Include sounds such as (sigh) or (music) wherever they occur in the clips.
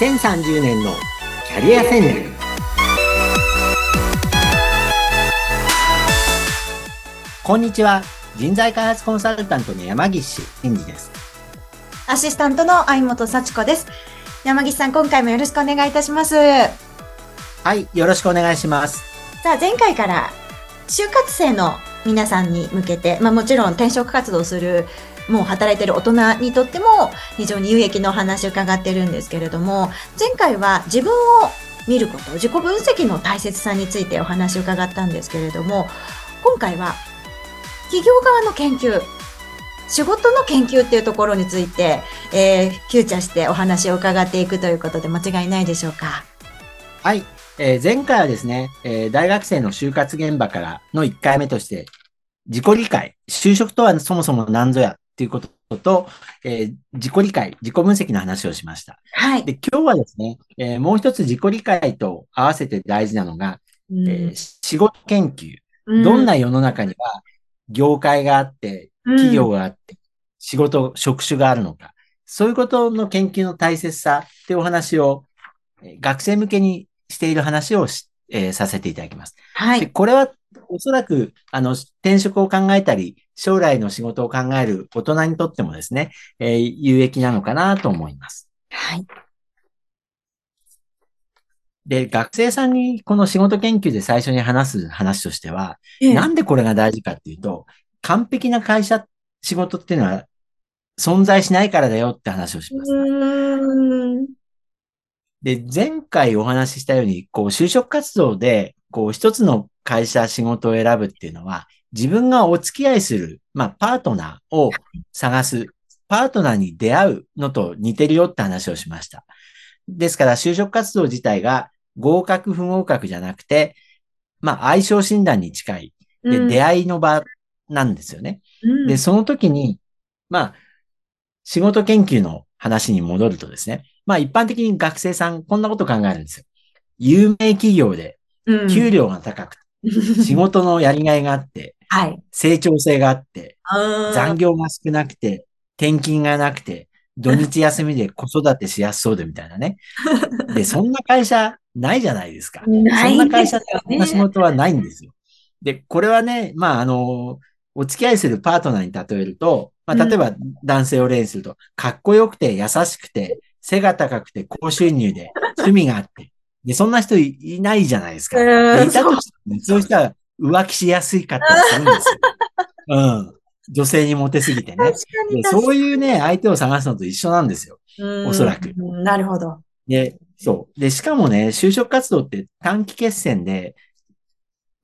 2030年のキャリア戦略。こんにちは。人材開発コンサルタントの山岸真嗣です。アシスタントの相本幸子です。山岸さん今回もよろしくお願いいたします。はいよろしくお願いします。さあ前回から就活生の皆さんに向けて、まあ、もちろん転職活動するもう働いてる大人にとっても非常に有益なお話を伺ってるんですけれども前回は自分を見ること自己分析の大切さについてお話を伺ったんですけれども今回は企業側の研究仕事の研究っていうところについて、えー、フューチャーしてお話を伺っていくということで間違いないでしょうか？はい。えー、前回はですね、えー、大学生の就活現場からの1回目として、自己理解、就職とはそもそも何ぞやっていうことと、えー、自己理解、自己分析の話をしました。はい。で、今日はですね、えー、もう一つ自己理解と合わせて大事なのが、うん、えー、仕事研究、うん。どんな世の中には業界があって、企業があって、うん、仕事、職種があるのか。そういうことの研究の大切さっていうお話を、学生向けにしている話をし、えー、させていただきます。はい。これはおそらく、あの、転職を考えたり、将来の仕事を考える大人にとってもですね、えー、有益なのかなと思います。はい。で、学生さんにこの仕事研究で最初に話す話としては、ええ、なんでこれが大事かっていうと、完璧な会社、仕事っていうのは存在しないからだよって話をします。で、前回お話ししたように、こう、就職活動で、こう、一つの会社、仕事を選ぶっていうのは、自分がお付き合いする、まあ、パートナーを探す、パートナーに出会うのと似てるよって話をしました。ですから、就職活動自体が合格不合格じゃなくて、まあ、相性診断に近い。で、うん、出会いの場なんですよね。うん、で、その時に、まあ、仕事研究の話に戻るとですね、まあ一般的に学生さんこんなこと考えるんですよ。有名企業で、給料が高く (laughs) 仕事のやりがいがあって、はい、成長性があって、残業が少なくて、転勤がなくて、土日休みで (laughs) 子育てしやすそうでみたいなね。で、そんな会社ないじゃないですか。そんな会社ってそんな仕事はないんですよ。で、これはね、まあ、あの、お付き合いするパートナーに例えると、まあ、例えば男性を例にすると、かっこよくて優しくて、背が高くて高収入で、趣味があって、で、そんな人いないじゃないですか。いたとしても、ね、そういう人は浮気しやすいかったりするんですよ。(laughs) うん。女性にモテすぎてね。でそういうね、相手を探すのと一緒なんですよ。おそらく。なるほど。で、そう。で、しかもね、就職活動って短期決戦で、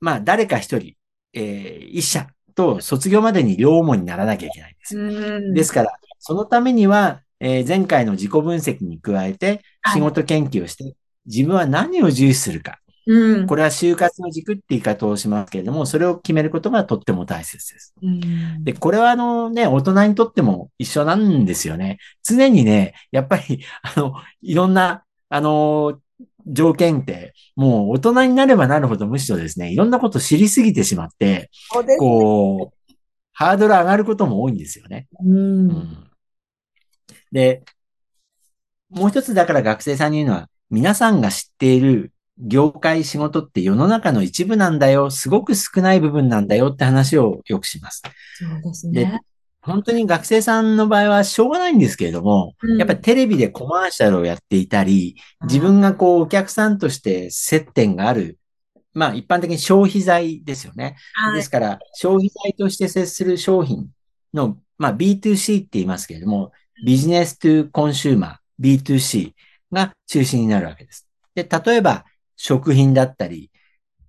まあ、誰か一人、えー、一社と卒業までに両思にならなきゃいけないんですよ。ですから、そのためには、えー、前回の自己分析に加えて、仕事研究をして、はい、自分は何を重視するか。うん、これは就活の軸って言い方をしますけれども、それを決めることがとっても大切です。うん、で、これはあのね、大人にとっても一緒なんですよね。常にね、やっぱり、(laughs) あの、いろんな、あの、条件って、もう大人になればなるほどむしろですね、いろんなこと知りすぎてしまって、ね、こう、ハードル上がることも多いんですよね。うん、うんで、もう一つだから学生さんに言うのは、皆さんが知っている業界仕事って世の中の一部なんだよ、すごく少ない部分なんだよって話をよくします。そうですね。本当に学生さんの場合はしょうがないんですけれども、うん、やっぱりテレビでコマーシャルをやっていたり、自分がこうお客さんとして接点がある、まあ一般的に消費財ですよね。はい、ですから消費財として接する商品の、まあ B2C って言いますけれども、ビジネストゥコンシューマー、B2C が中心になるわけです。で、例えば、食品だったり、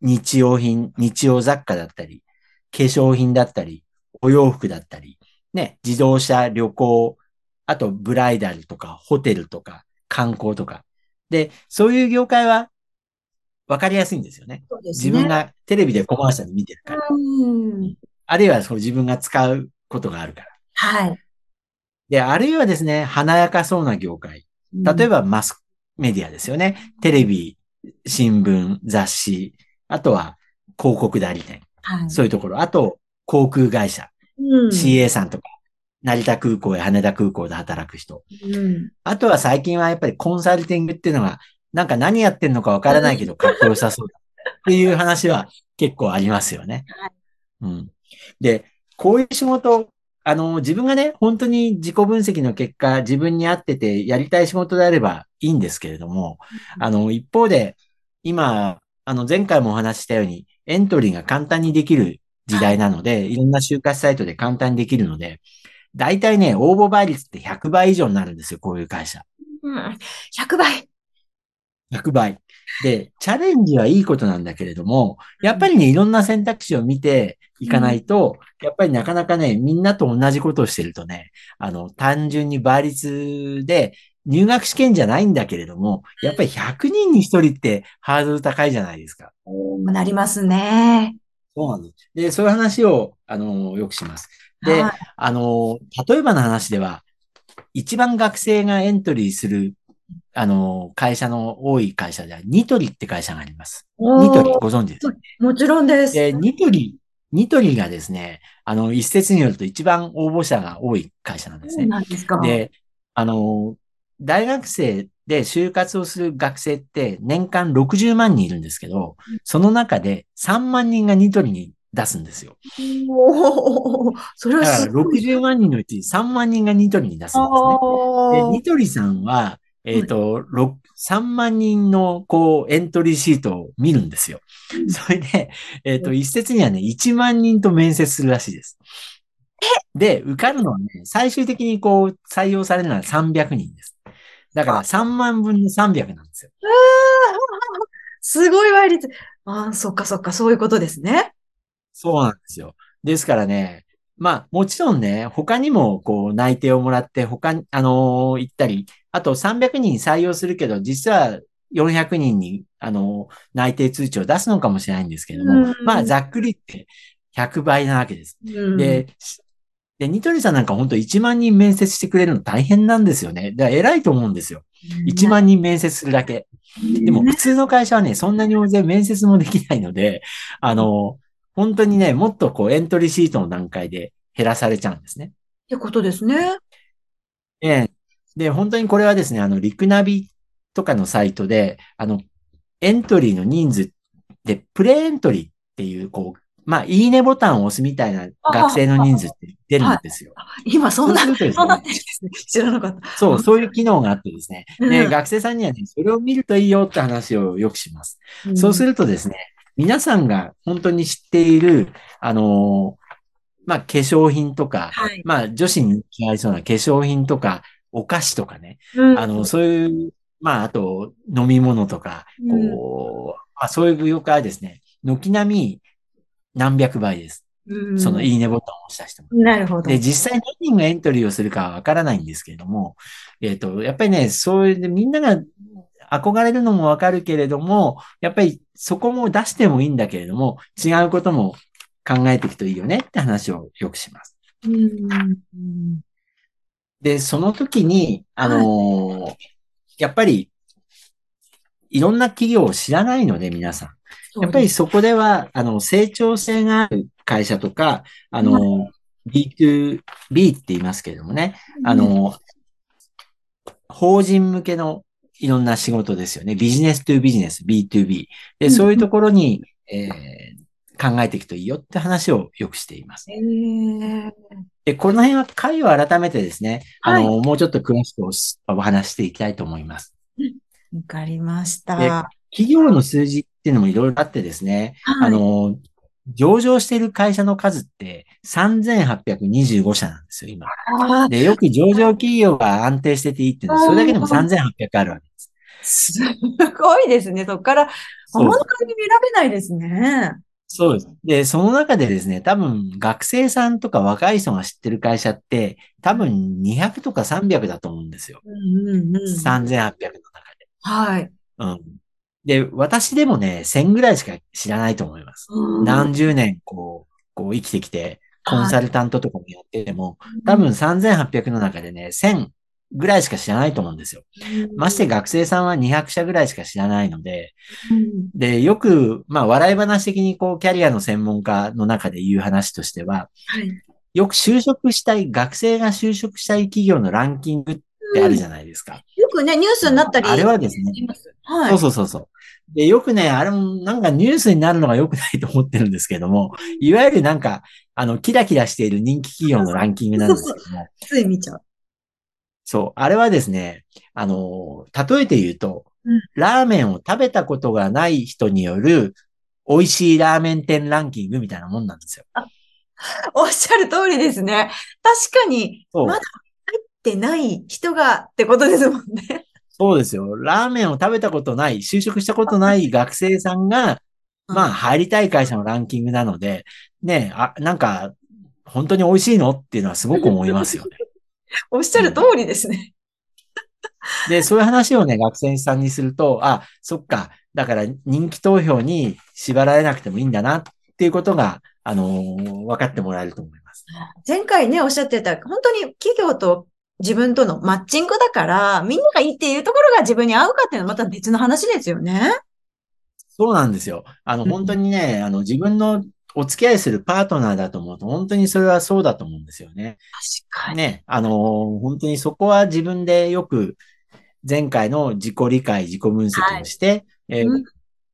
日用品、日用雑貨だったり、化粧品だったり、お洋服だったり、ね、自動車、旅行、あとブライダルとか、ホテルとか、観光とか。で、そういう業界は分かりやすいんですよね。ね自分がテレビでコマーシャル見てるから。あるいはその自分が使うことがあるから。はい。で、あるいはですね、華やかそうな業界。例えばマスメディアですよね。テレビ、新聞、雑誌、あとは広告代理店。はい、そういうところ。あと、航空会社。うん、CA さんとか、成田空港や羽田空港で働く人。うん。あとは最近はやっぱりコンサルティングっていうのが、なんか何やってんのかわからないけど、かっこよさそうだっていう話は結構ありますよね。うん。で、こういう仕事、あの、自分がね、本当に自己分析の結果、自分に合っててやりたい仕事であればいいんですけれども、あの、一方で、今、あの、前回もお話ししたように、エントリーが簡単にできる時代なので、いろんな就活サイトで簡単にできるので、大体ね、応募倍率って100倍以上になるんですよ、こういう会社。うん。100倍。100倍。で、チャレンジはいいことなんだけれども、やっぱりね、いろんな選択肢を見ていかないと、やっぱりなかなかね、みんなと同じことをしてるとね、あの、単純に倍率で、入学試験じゃないんだけれども、やっぱり100人に1人ってハードル高いじゃないですか。なりますね。そうなんです。で、そういう話を、あの、よくします。で、はいあの、例えばの話では、一番学生がエントリーする、あの、会社の多い会社では、ニトリって会社があります。ニトリご存知です？かもちろんです。で、ニトリ、ニトリがですね、あの、一説によると一番応募者が多い会社なんですそうね。なんですか。で、あの、大学生で就活をする学生って年間60万人いるんですけど、その中で3万人がニトリに出すんですよ。おーそれはだからすごい。60万人のうち3万人がニトリに出すんですね。で、ニトリさんは、えっ、と、ろ3万人の、こう、エントリーシートを見るんですよ。それで、えっ、と、一説にはね、1万人と面接するらしいです。で、受かるのはね、最終的にこう、採用されるのは300人です。だから3万分の300なんですよ。すごい倍率。ああ、そっかそっか、そういうことですね。そうなんですよ。ですからね、まあ、もちろんね、他にも、こう、内定をもらって、他に、あのー行ったり、あと300人採用するけど、実は400人に、あのー内定通知を出すのかもしれないんですけども、うんまあ、ざっくりって100倍なわけです。うんで、で、ニトリさんなんか本当1万人面接してくれるの大変なんですよね。だから偉いと思うんですよ。1万人面接するだけ。でも、普通の会社はね、そんなに大勢面接もできないので、あの、本当にね、もっとこうエントリーシートの段階で減らされちゃうんですね。ってことですね。ええで、本当にこれはですね、あの、リクナビとかのサイトで、あの、エントリーの人数で、プレエントリーっていう、こう、まあ、いいねボタンを押すみたいな学生の人数って出るんですよ。今、そんな、そうねそうなってるんですね。知らなかった。そう、そういう機能があってですね。で、うん学生さんにはね、それを見るといいよって話をよくします。そうする。るとですね、皆さんが本当に知っている、あのーまあ、化粧品とか、はい。まあ、女子に合いそうな化粧品とか、お菓子とかね、うんあの、そういう、まあ、あと、飲み物とか、こう、まあ、そういう業界はですね、軒並み何百倍です。うんそのいいねボタンを押した人も。なるほど。で、実際何人がエントリーをするかはわからないんですけれども、えっ、と、やっぱりね、そういう、みんなが憧れるのもわかるけれども、やっぱりそこも出してもいいんだけれども、違うことも考えていくといいよねって話をよくします。うんで、その時に、あのーやっぱり、いろんな企業を知らないので、皆さん。やっぱりそこでは、あの、成長性がある会社とか、あの、B2B って言いますけれどもね、あ、の、法人向けのいろんな仕事ですよね。ビジネストゥビジネス、B2B。で、うんそういうところに、えー考えていくといいよって話をよくしています。へーで、この辺は回を改めてですね、あの、はもうちょっと詳しくおお話していきたいと思います。わかりました。企業の数字っていうのもいろいろあってですね、いあの、上場している会社の数って3825社なんですよ、今。で、よく上場企業が安定してていいっていうのは、それだけでも3800あるわけです。すごいですね。そこから、本当に選べないですね。そうです。で、その中でですね、多分学生さんとか若い人が知ってる会社って、多分200とか300だと思うんですよ。うんうんうん。3800の中で。はい。うん。で、私でもね、1000ぐらいしか知らないと思います。何十年、こう、こう生きてきて、コンサルタントとかもやってても、多分3800の中でね、1000ぐらいしか知らないと思うんですよ。まして学生さんは200社ぐらいしか知らないので、うんで、よく、まあ、笑い話的にこう、キャリアの専門家の中で言う話としては、はい。よく就職したい、学生が就職したい企業のランキングってあるじゃないですか。よくね、ニュースになったり。あれはですね、はい、そうそうそうそう。で、よくね、あれもなんかニュースになるのが良くないと思ってるんですけども、いわゆるなんか、あの、キラキラしている人気企業のランキングなんですけども。つい見ちゃう。そう。あれはですね、あの、例えて言うと、うん、ラーメンを食べたことがない人による美味しいラーメン店ランキングみたいなもんなんですよ。おっしゃる通りですね。確かに、まだ入ってない人がってことですもんね。そうですよ。ラーメンを食べたことない、就職したことない学生さんが、まあ、入りたい会社のランキングなので、ね、あ、なんか、本当に美味しいのっていうのはすごく思いますよね。(laughs) おっしゃる通りですね。で、そういう話をね、学生さんにすると、あ、そっか、だから人気投票に縛られなくてもいいんだなっていうことが、あのー、分かってもらえると思います。前回ね、おっしゃってた、本当に企業と自分とのマッチングだから、みんながいいっていうところが自分に合うかっていうのはまた別の話ですよね。そうなんですよ。あの、本当にね、あの、自分のお付き合いするパートナーだと思うと、本当にそれはそうだと思うんですよね。確かに。ね、あの、本当にそこは自分でよく、前回の自己理解、自己分析をして、はい、えーうん、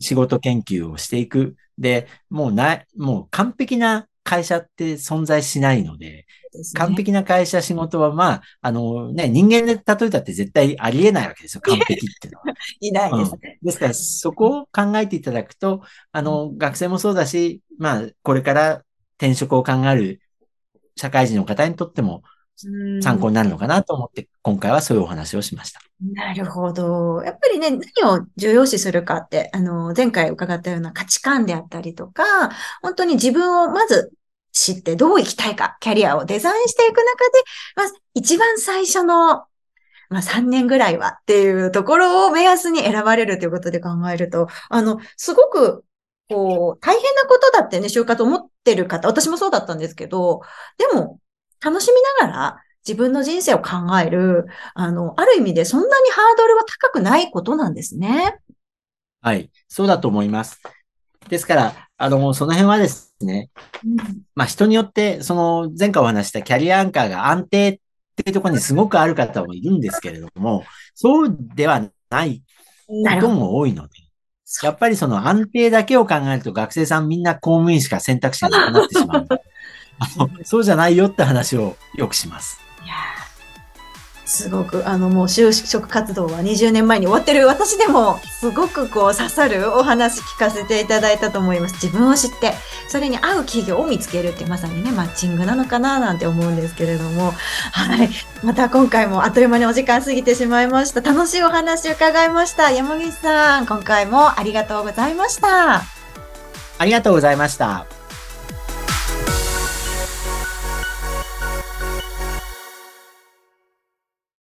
仕事研究をしていく。で、もうな、もう完璧な会社って存在しないので、ね、完璧な会社仕事はまあ、あのね、人間で例えたって絶対ありえないわけですよ、完璧っていうのは。(laughs) いないですね、うん。ですから、そこを考えていただくと、あの、学生もそうだし、まあ、これから転職を考える社会人の方にとっても参考になるのかなと思って、今回はそういうお話をしました。なるほど。やっぱりね、何を重要視するかって、あの、前回伺ったような価値観であったりとか、本当に自分をまず知ってどう生きたいか、キャリアをデザインしていく中で、まず一番最初の、まあ、3年ぐらいはっていうところを目安に選ばれるということで考えると、あの、すごく、こう、大変なことだってね、就活思ってる方、私もそうだったんですけど、でも、楽しみながら自分の人生を考える、あの、ある意味でそんなにハードルは高くないことなんですね。はい。そうだと思います。ですから、あの、その辺はですね、うん、まあ人によって、その前回お話したキャリアアンカーが安定っていうところにすごくある方もいるんですけれども、そうではないことも多いので、やっぱりその安定だけを考えると学生さんみんな公務員しか選択肢がなくなってしまう。(laughs) そうじゃないよって話をよくします。いやすごく、あの、もう就職活動は20年前に終わってる私でも、すごくこう刺さるお話聞かせていただいたと思います。自分を知って、それに合う企業を見つけるってまさにね、マッチングなのかななんて思うんですけれども、はい。また今回もあっという間にお時間過ぎてしまいました。楽しいお話伺いました。山岸さん、今回もありがとうございました。ありがとうございました。